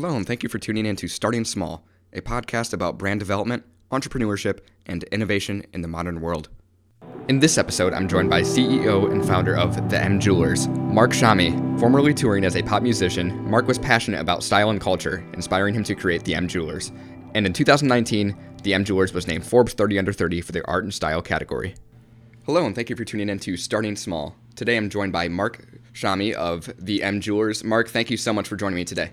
Hello, and thank you for tuning in to Starting Small, a podcast about brand development, entrepreneurship, and innovation in the modern world. In this episode, I'm joined by CEO and founder of The M Jewelers, Mark Shami. Formerly touring as a pop musician, Mark was passionate about style and culture, inspiring him to create The M Jewelers. And in 2019, The M Jewelers was named Forbes 30 Under 30 for their art and style category. Hello, and thank you for tuning in to Starting Small. Today, I'm joined by Mark Shami of The M Jewelers. Mark, thank you so much for joining me today.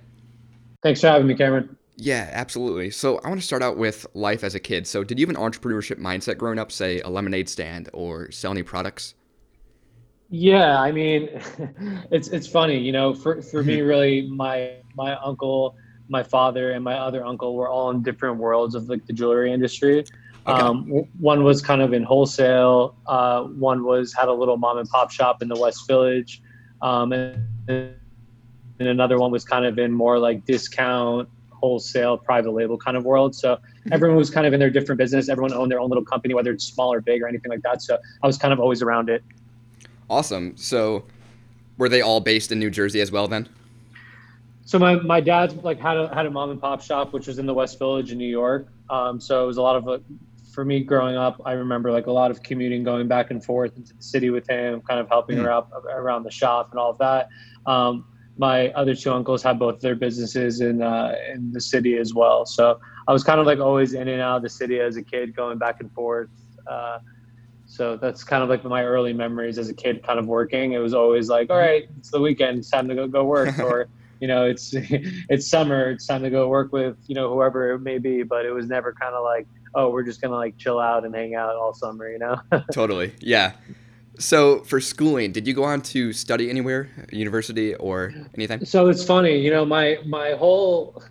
Thanks for having me, Cameron. Yeah, absolutely. So I want to start out with life as a kid. So did you have an entrepreneurship mindset growing up, say a lemonade stand or sell any products? Yeah, I mean, it's it's funny, you know, for for me really my my uncle, my father and my other uncle were all in different worlds of like the jewelry industry. Okay. Um, one was kind of in wholesale. Uh, one was had a little mom and pop shop in the West Village, um, and, and another one was kind of in more like discount wholesale private label kind of world. So everyone was kind of in their different business. Everyone owned their own little company whether it's small or big or anything like that. So i was kind of always around it. Awesome. So were they all based in new jersey as well then? So my, my dad like had a had a mom and pop shop which was in the west village in new york. Um, so it was a lot of for me growing up i remember like a lot of commuting going back and forth into the city with him kind of helping mm. around around the shop and all of that. Um, my other two uncles had both their businesses in uh, in the city as well. So I was kind of like always in and out of the city as a kid, going back and forth. Uh, so that's kind of like my early memories as a kid, kind of working. It was always like, all right, it's the weekend, it's time to go go work, or you know, it's it's summer, it's time to go work with you know whoever it may be. But it was never kind of like, oh, we're just gonna like chill out and hang out all summer, you know? totally, yeah. So for schooling, did you go on to study anywhere, university or anything? So it's funny, you know, my my whole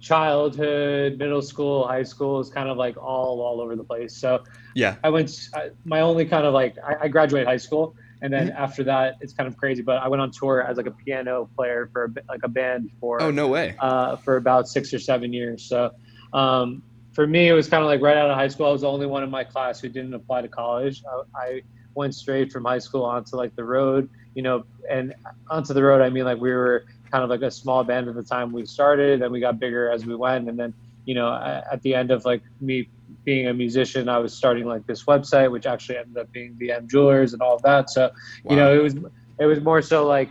childhood, middle school, high school is kind of like all all over the place. So yeah, I went. I, my only kind of like I, I graduated high school, and then mm-hmm. after that, it's kind of crazy. But I went on tour as like a piano player for a, like a band for oh no way uh, for about six or seven years. So um, for me, it was kind of like right out of high school. I was the only one in my class who didn't apply to college. I, I went straight from high school onto like the road, you know, and onto the road, I mean, like we were kind of like a small band at the time we started, and we got bigger as we went. And then, you know, at the end of like me being a musician, I was starting like this website, which actually ended up being the M Jewelers and all of that. So, wow. you know, it was it was more so like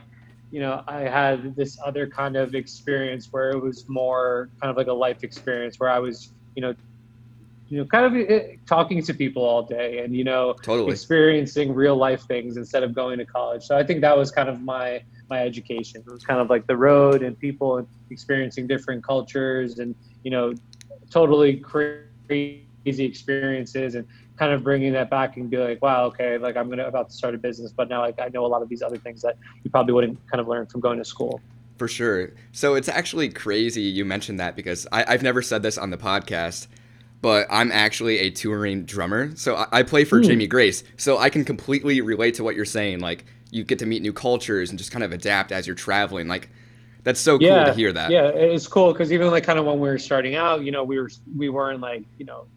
you know, I had this other kind of experience where it was more kind of like a life experience where I was you know, you know, kind of eh, talking to people all day and you know, totally. experiencing real life things instead of going to college. So I think that was kind of my my education. It was kind of like the road and people and experiencing different cultures and you know, totally crazy experiences and kind of bringing that back and be like, wow, okay, like I'm gonna about to start a business, but now like I know a lot of these other things that you probably wouldn't kind of learn from going to school. For sure. So it's actually crazy you mentioned that because I, have never said this on the podcast, but I'm actually a touring drummer. So I, I play for mm. Jamie Grace. So I can completely relate to what you're saying. Like you get to meet new cultures and just kind of adapt as you're traveling. Like that's so cool to hear that. Yeah, it's cool because even like kind of when we were starting out, you know, we were we weren't like you know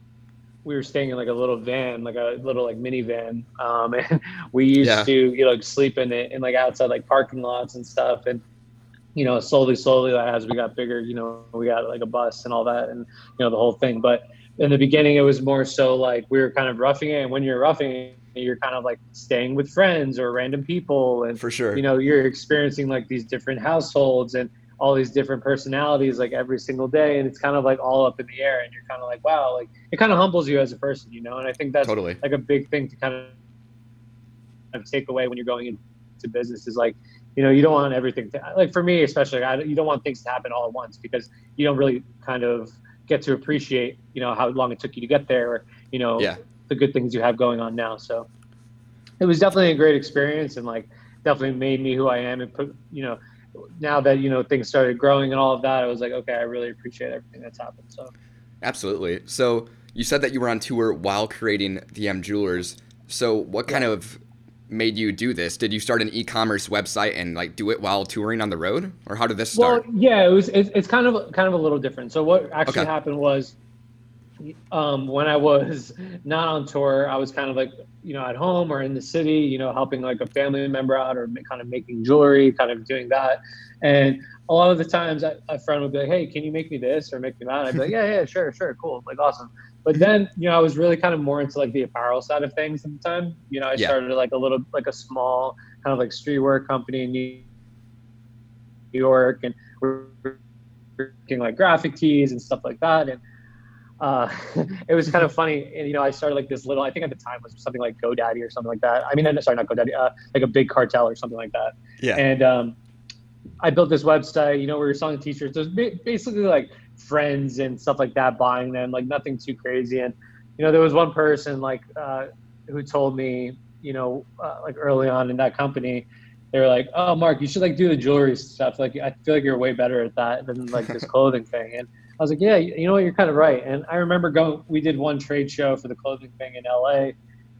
we were staying in like a little van, like a little like minivan, um, and we used yeah. to you know sleep in it in like outside like parking lots and stuff, and you know, slowly, slowly as we got bigger, you know, we got like a bus and all that and, you know, the whole thing. But in the beginning, it was more so like we were kind of roughing it. And when you're roughing it, you're kind of like staying with friends or random people. And, for sure, you know, you're experiencing like these different households and all these different personalities like every single day. And it's kind of like all up in the air. And you're kind of like, wow, like it kind of humbles you as a person, you know? And I think that's totally like a big thing to kind of take away when you're going into business is like, you know you don't want everything to like for me especially I, you don't want things to happen all at once because you don't really kind of get to appreciate you know how long it took you to get there or you know yeah. the good things you have going on now so it was definitely a great experience and like definitely made me who i am and put you know now that you know things started growing and all of that i was like okay i really appreciate everything that's happened so absolutely so you said that you were on tour while creating the m jewelers so what kind yeah. of made you do this? Did you start an e-commerce website and like do it while touring on the road, or how did this start? Well, yeah, it was. It's, it's kind of kind of a little different. So what actually okay. happened was, um, when I was not on tour, I was kind of like, you know, at home or in the city, you know, helping like a family member out or kind of making jewelry, kind of doing that. And a lot of the times a friend would be like, Hey, can you make me this or make me that? And I'd be like, yeah, yeah, sure, sure. Cool. Like, awesome. But then, you know, I was really kind of more into like the apparel side of things at the time. You know, I yeah. started like a little, like a small kind of like streetwear company in New York and we're working like graphic tees and stuff like that. And, uh, it was kind of funny. And, you know, I started like this little, I think at the time was something like GoDaddy or something like that. I mean, sorry, not GoDaddy, uh, like a big cartel or something like that. Yeah. And um, I built this website, you know, where we were selling t-shirts. It was basically like friends and stuff like that buying them, like nothing too crazy. And, you know, there was one person like uh, who told me, you know, uh, like early on in that company, they were like, "Oh, Mark, you should like do the jewelry stuff. Like, I feel like you're way better at that than like this clothing thing." And I was like, yeah, you know what, you're kind of right. And I remember going, we did one trade show for the clothing thing in LA,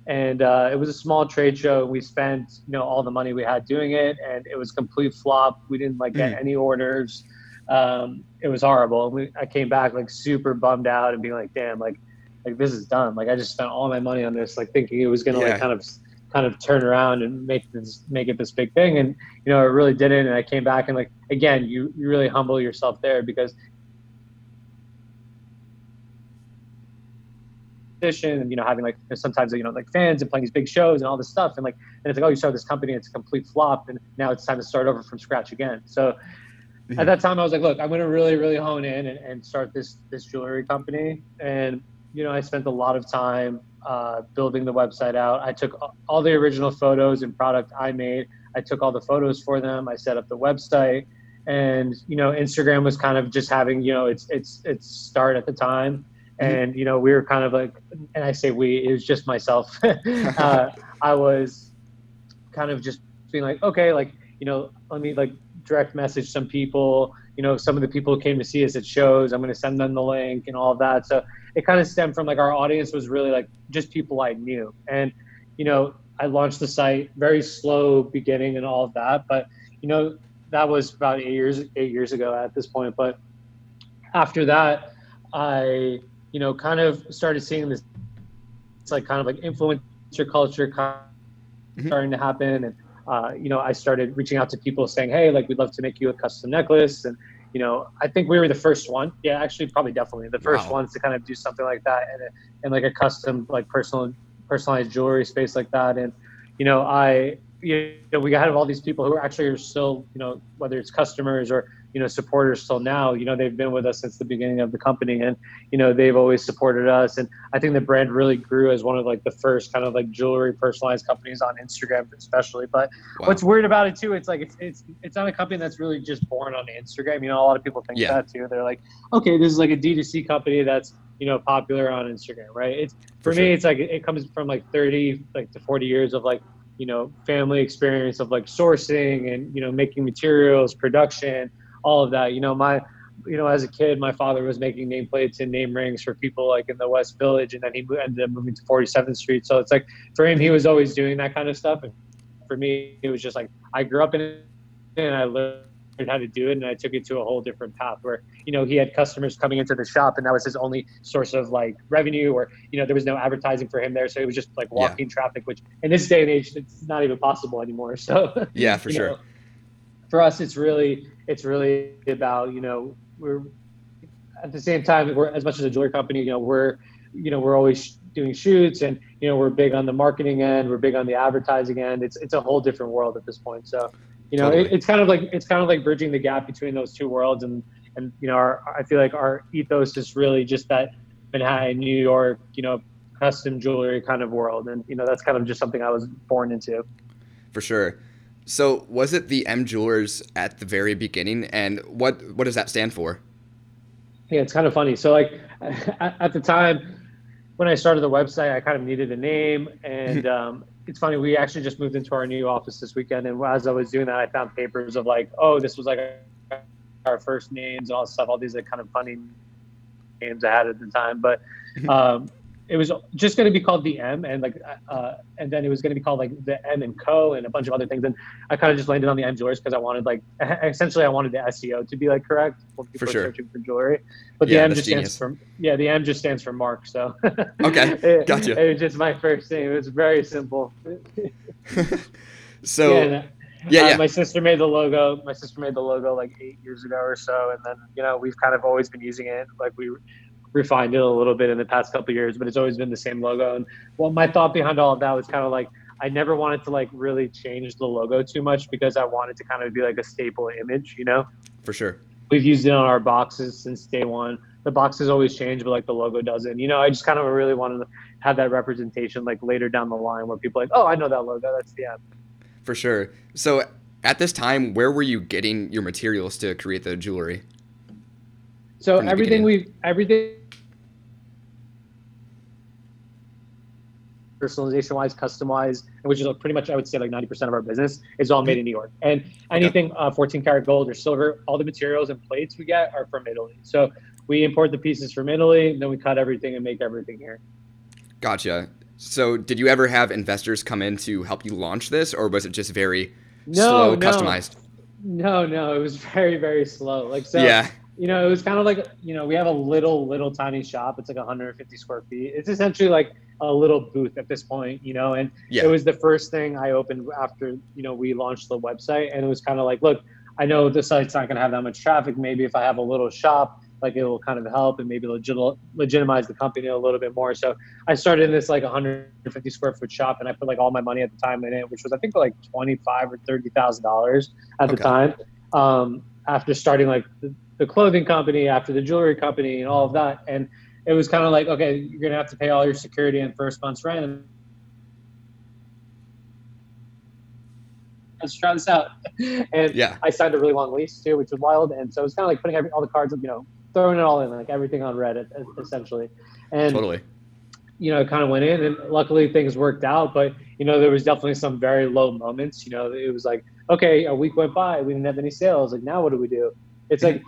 and uh, it was a small trade show. We spent, you know, all the money we had doing it, and it was complete flop. We didn't like get mm. any orders. Um, it was horrible. We, I came back like super bummed out and being like, damn, like, like this is done. Like I just spent all my money on this, like thinking it was gonna yeah. like kind of kind of turn around and make this make it this big thing and you know it really didn't and i came back and like again you, you really humble yourself there because and you know having like sometimes you know like fans and playing these big shows and all this stuff and like and it's like oh you start this company it's a complete flop and now it's time to start over from scratch again so. At that time i was like look i'm going to really really hone in and, and start this this jewelry company. And you know i spent a lot of time uh, building the website out. I took all the original photos and product i made. I took all the photos for them. I set up the website. And you know instagram was kind of just having you know its its its start at the time. Mm-hmm. and you know we were kind of like and i say we it was just myself. Uh, i was kind of just being like okay like you know let me like direct message some people you know some of the people who came to see us at shows i'm going to send them the link and all of that so it kind of stemmed from like our audience was really like just people i knew and you know i launched the site very slow beginning and all of that but you know that was about eight years eight years ago at this point but after that i you know, kind of started seeing this, it's like kind of like influencer culture mm-hmm. starting to happen. And, uh, you know, I started reaching out to people saying, Hey, like, we'd love to make you a custom necklace. And, you know, I think we were the first one. Yeah, actually, probably definitely the first wow. ones to kind of do something like that and, and like a custom, like personal, personalized jewelry space like that. And, you know, I, you know, we have all these people who are actually are still, you know, whether it's customers or you know supporters till now you know they've been with us since the beginning of the company and you know they've always supported us and i think the brand really grew as one of like the first kind of like jewelry personalized companies on instagram especially but wow. what's weird about it too it's like it's, it's it's not a company that's really just born on instagram you know a lot of people think yeah. that too they're like okay this is like a d2c company that's you know popular on instagram right it's for, for me sure. it's like it comes from like 30 like to 40 years of like you know family experience of like sourcing and you know making materials production all of that. You know, my you know, as a kid, my father was making nameplates and name rings for people like in the West Village, and then he ended up moving to 47th Street. So it's like for him, he was always doing that kind of stuff, and for me, it was just like I grew up in it, and I learned how to do it, and I took it to a whole different path where you know he had customers coming into the shop, and that was his only source of like revenue, or you know there was no advertising for him there, so it was just like walking yeah. traffic, which in this day and age, it's not even possible anymore. So yeah, for sure. Know, for us, it's really it's really about you know we're at the same time we're as much as a jewelry company you know we're you know we're always doing shoots and you know we're big on the marketing end we're big on the advertising end. It's it's a whole different world at this point. So you know totally. it, it's kind of like it's kind of like bridging the gap between those two worlds and and you know our, i feel like our ethos is really just that manhattan new york you know custom jewelry kind of world. And you know that's kind of just something i was born into. For sure so was it the M Jewelers at the very beginning, and what what does that stand for? Yeah, it's kind of funny. So like at, the time when I started the website, I kind of needed a name, and um, it's funny. We actually just moved into our new office this weekend, and as I was doing that, I found papers of like, oh, this was like our first names and all stuff, all these like kind of funny names I had at the time, but. Um, it was just going to be called the M, and like, uh, and then it was going to be called like the M and Co. and a bunch of other things. And I kind of just landed on the M Jewelers because I wanted like essentially I wanted the SEO to be like correct for people for sure. searching for jewelry. But yeah, the M just genius. stands for yeah, the M just stands for Mark. So okay, it, gotcha. It was just my first name. It was very simple. so. Yeah, yeah, uh, yeah. My sister made the logo. My sister made the logo like eight years ago or so, and then you know we've kind of always been using it. Like we refined it a little bit in the past couple years, but it's always been the same logo. And well, my thought behind all of that was kind of like I never wanted to like really change the logo too much because I wanted to kind of be like a staple image, you know? For sure. We've used it on our boxes since day one. The boxes always change, but like the logo doesn't. You know, I just kind of really wanted to have that representation like later down the line where people like, oh, I know that logo. That's the M. For sure. So at this time, where were you getting your materials to create the jewelry? So everything we everything personalization wise, customized, which is pretty much I would say like 90% of our business is all made in New York. And anything uh, 14 karat gold or silver, all the materials and plates we get are from Italy. So we import the pieces from Italy, then we cut everything and make everything here. Gotcha. So did you ever have investors come in to help you launch this, or was it just very no, slow, no. customized? No, no, it was very, very slow. Like so. Yeah you know, it was kind of like, you know, we have a little, little tiny shop. It's like 150 square feet. It's essentially like a little booth at this point, you know, and yeah. it was the first thing I opened after, you know, we launched the website. And it was kind of like, look, I know the site's not going to have that much traffic. Maybe if I have a little shop, like it will kind of help and maybe legit, legitimize the company a little bit more. So I started in this like 150 square foot shop and I put like all my money at the time in it, which was I think like 25 or $30,000 at okay. the time. Um, after starting like the, the clothing company, after the jewelry company, and all of that. And it was kind of like, okay, you're gonna have to pay all your security and first month's rent. Let's try this out. And yeah. I signed a really long lease too, which was wild. And so it was kind of like putting every, all the cards, you know, throwing it all in, like everything on Reddit, essentially. And totally. You know, it kind of went in, and luckily things worked out. But you know, there was definitely some very low moments. You know, it was like, okay, a week went by, we didn't have any sales. Like now, what do we do? It's like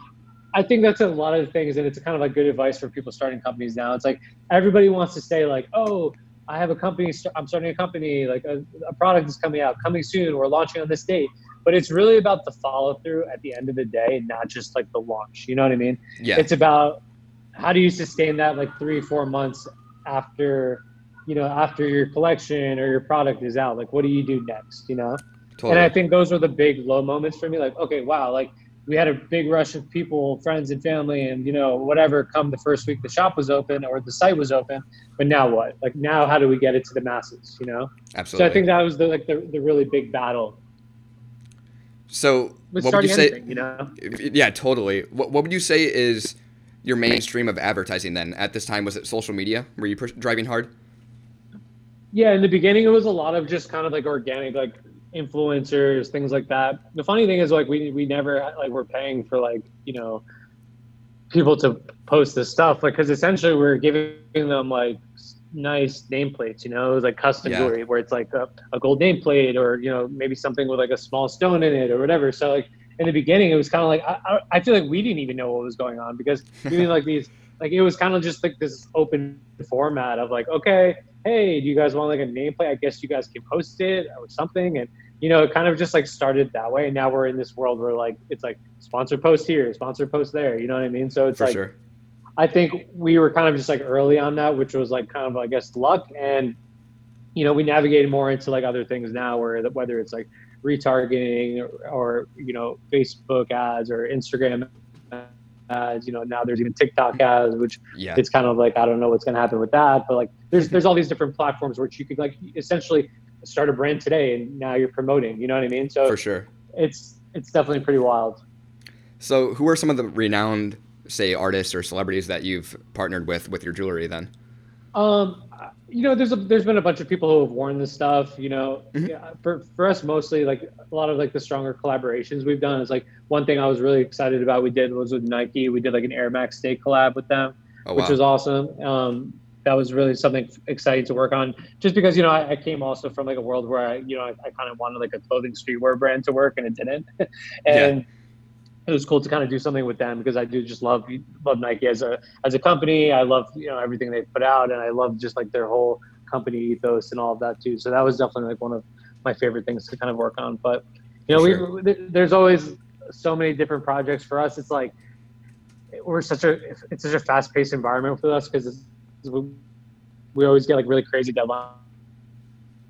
I think that's a lot of things, and it's kind of like good advice for people starting companies now. It's like everybody wants to say like, "Oh, I have a company. I'm starting a company. Like a, a product is coming out, coming soon. We're launching on this date." But it's really about the follow through at the end of the day, and not just like the launch. You know what I mean? Yeah. It's about how do you sustain that like three, four months after, you know, after your collection or your product is out. Like, what do you do next? You know. Totally. And I think those were the big low moments for me. Like, okay, wow, like we had a big rush of people, friends and family, and you know whatever. Come the first week the shop was open or the site was open, but now what? Like now, how do we get it to the masses? You know. Absolutely. So I think that was the like the, the really big battle. So With what would you say? Anything, you know. Yeah, totally. What What would you say is your mainstream of advertising then? At this time, was it social media? Were you driving hard? Yeah, in the beginning, it was a lot of just kind of like organic, like influencers, things like that. The funny thing is like we we never like we're paying for like you know people to post this stuff like because essentially we're giving them like nice nameplates you know it was like custom yeah. jewelry where it's like a, a gold nameplate or you know maybe something with like a small stone in it or whatever so like in the beginning it was kind of like I, I feel like we didn't even know what was going on because even like these like it was kind of just like this open format of like okay hey do you guys want like a nameplate i guess you guys can post it or something and you know, it kind of just like started that way. And now we're in this world where like it's like sponsor post here, sponsor post there. You know what I mean? So it's For like sure. I think we were kind of just like early on that, which was like kind of I guess luck. And you know, we navigated more into like other things now, where whether it's like retargeting or, or you know Facebook ads or Instagram ads. You know, now there's even TikTok ads, which yeah. it's kind of like I don't know what's going to happen with that, but like there's there's all these different platforms which you could like essentially start a brand today and now you're promoting you know what i mean? So for sure. it's it's definitely pretty wild. So who are some of the renowned say artists or celebrities that you've partnered with with your jewelry then? Um you know there's a there's been a bunch of people who have worn this stuff you know? Mm-hmm. yeah, for, for us mostly like a lot of like the stronger collaborations we've done is like one thing i was really excited about we did was with nike we did like an air max day collab with them oh, which wow. was awesome. Um that was really something exciting to work on. Just because you know I, I came also from like a world where I you know I, I kind of wanted like a clothing streetwear brand to work and it didn't, and. Yeah. it was cool to kind of do something with them because I do just love love Nike as a as a company. I love you know everything they put out, and I love just like their whole company ethos and all of that too. So that was definitely like one of my favorite things to kind of work on. But you know, sure. we there's always so many different projects for us. It's like we're such a it's such a fast paced environment for us because we always get like really crazy deadlines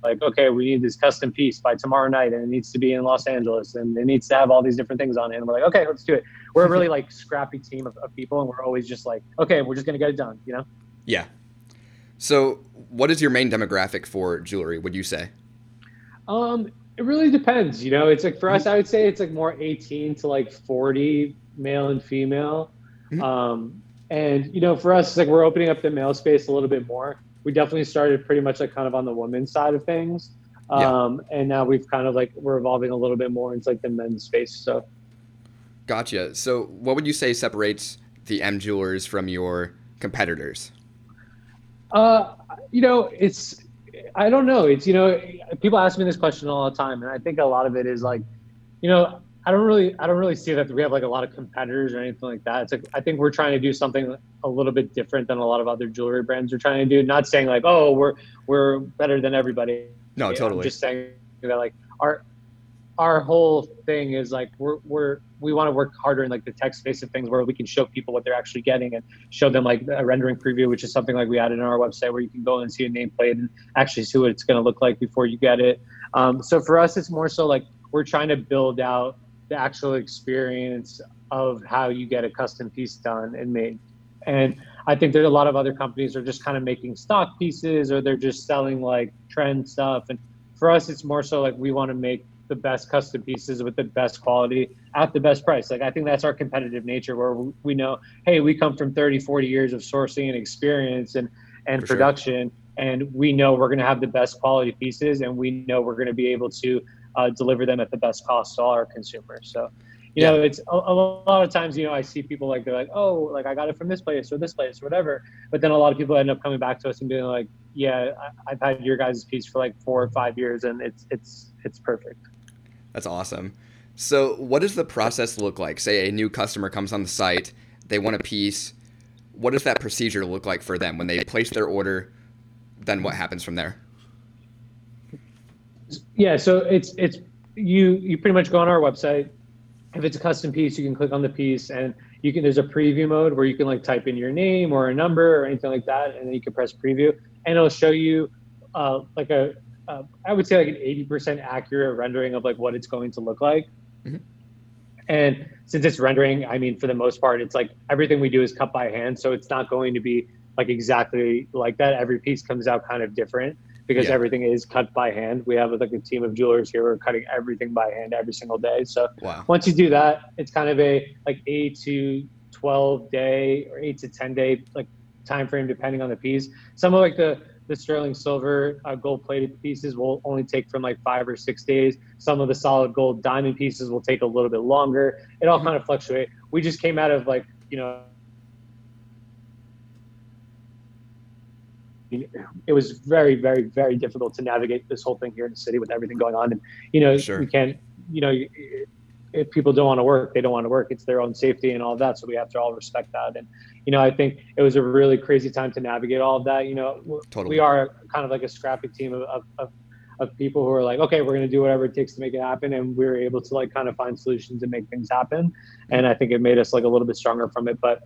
like okay we need this custom piece by tomorrow night and it needs to be in los angeles and it needs to have all these different things on it and we're like okay let's do it. We're a really like scrappy team of, of people and we're always just like okay we're just gonna get it done you know? Yeah. So what is your main demographic for jewelry would you say? Um it really depends you know? It's like for us i would say it's like more 18 to like 40 male and female. Mm-hmm. um and you know for us it's like we're opening up the male space a little bit more we definitely started pretty much like kind of on the women's side of things. Um, yeah. and now we've kind of like we're evolving a little bit more into like the men's space. So Gotcha. So what would you say separates the M jewelers from your competitors? Uh, you know, it's I don't know. It's you know, people ask me this question all the time, and I think a lot of it is like, you know, I don't really I don't really see that we have like a lot of competitors or anything like that. It's like I think we're trying to do something a little bit different than a lot of other jewelry brands are trying to do. Not saying like, oh, we're we're better than everybody. No, totally. I'm just saying that like our our whole thing is like we're we're we want to work harder in like the tech space of things where we can show people what they're actually getting and show them like a rendering preview, which is something like we added on our website where you can go and see a nameplate and actually see what it's going to look like before you get it. Um, so for us, it's more so like we're trying to build out the actual experience of how you get a custom piece done and made. And I think there's a lot of other companies are just kind of making stock pieces or they're just selling like trend stuff. And for us, it's more so like we want to make the best custom pieces with the best quality at the best price. Like I think that's our competitive nature where we know, hey, we come from 30, 40 years of sourcing and experience and, and for production. Sure. And we know we're going to have the best quality pieces and we know we're going to be able to uh, deliver them at the best cost to all our consumers. So, you yeah. know, it's a, a, lot of times, you know, I see people like, they're like, oh, like I got it from this place or this place or whatever. But then a lot of people end up coming back to us and being like, yeah, I, have had your guys' piece for like four or five years and it's, it's, it's perfect. That's awesome. So what does the process look like? Say a new customer comes on the site, they want a piece. What does that procedure look like for them when they place their order? Then what happens from there? Yeah, so it's it's you you pretty much go on our website. If it's a custom piece, you can click on the piece and you can there's a preview mode where you can like type in your name or a number or anything like that, and then you can press preview and it'll show you uh, like a uh, I would say like an 80% accurate rendering of like what it's going to look like. Mm-hmm. And since it's rendering, I mean, for the most part, it's like everything we do is cut by hand. So it's not going to be like exactly like that. Every piece comes out kind of different because yeah. everything is cut by hand. We have like a team of jewelers here. We're cutting everything by hand every single day. So wow. once you do that, it's kind of a like eight to twelve day or eight to ten day like time frame depending on the piece. Some of like the the sterling silver uh, gold plated pieces will only take from like five or six days. Some of the solid gold diamond pieces will take a little bit longer. It all mm-hmm. kind of fluctuate. We just came out of like you know it was very, very, very difficult to navigate this whole thing here in the city with everything going on. And you know, sure. we can't, you know, if people don't want to work, they don't want to work. It's their own safety and all that. So we have to all respect that. And you know, I think it was a really crazy time to navigate all of that. You know, totally. we are kind of like a scrappy team of, of, of of people who are like, okay, we're going to do whatever it takes to make it happen. And we were able to like kind of find solutions and make things happen. Mm. And I think it made us like a little bit stronger from it. But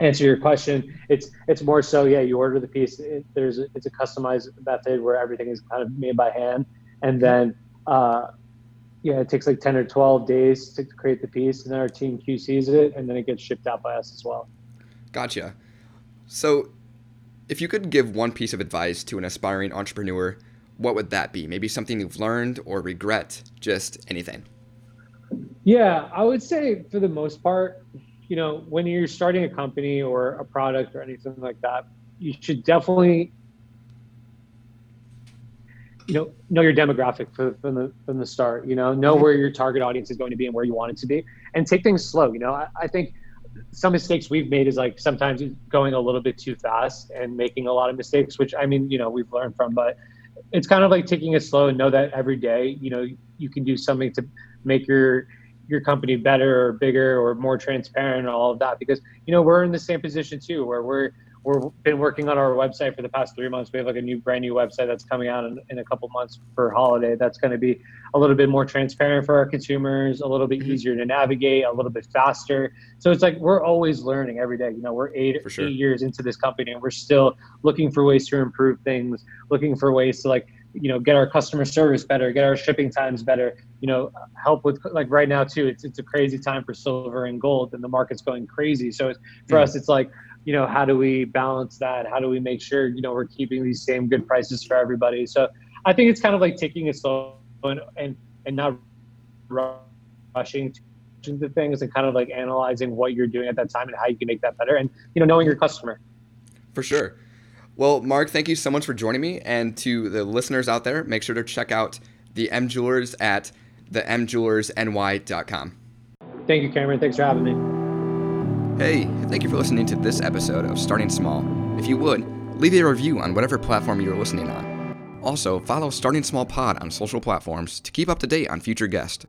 answer your question, it's it's more so yeah. You order the piece. It, there's a, it's a customized method where everything is kind of made by hand, and then uh, yeah, it takes like ten or twelve days to create the piece, and then our team QCs it, and then it gets shipped out by us as well. Gotcha. So, if you could give one piece of advice to an aspiring entrepreneur, what would that be? Maybe something you've learned or regret, just anything. Yeah, I would say for the most part, you know, when you're starting a company or a product or anything like that, you should definitely, you know, know your demographic from the from the start. You know, know mm-hmm. where your target audience is going to be and where you want it to be, and take things slow. You know, I, I think some mistakes we've made is like sometimes going a little bit too fast and making a lot of mistakes, which I mean, you know, we've learned from, but it's kind of like taking it slow and know that every day, you know, you can do something to make your your company better or bigger or more transparent and all of that because you know we're in the same position too where we're we've been working on our website for the past three months. We have like a new, brand new website that's coming out in, in a couple months for holiday. That's going to be a little bit more transparent for our consumers, a little bit mm-hmm. easier to navigate, a little bit faster. So it's like we're always learning every day. You know, we're eight sure. eight years into this company, and we're still looking for ways to improve things, looking for ways to like you know get our customer service better get our shipping times better you know help with like right now too it's, it's a crazy time for silver and gold and the market's going crazy so for mm. us it's like you know, how do we balance that? How do we make sure, you know, we're keeping these same good prices for everybody? So I think it's kind of like taking it slow and, and, and not rushing into things and kind of like analyzing what you're doing at that time and how you can make that better and, you know, knowing your customer. For sure. Well, Mark, thank you so much for joining me. And to the listeners out there, make sure to check out the M Jewelers at the mjewelersny.com. Thank you, Cameron. Thanks for having me. Hey, thank you for listening to this episode of Starting Small. If you would, leave a review on whatever platform you're listening on. Also, follow Starting Small Pod on social platforms to keep up to date on future guests.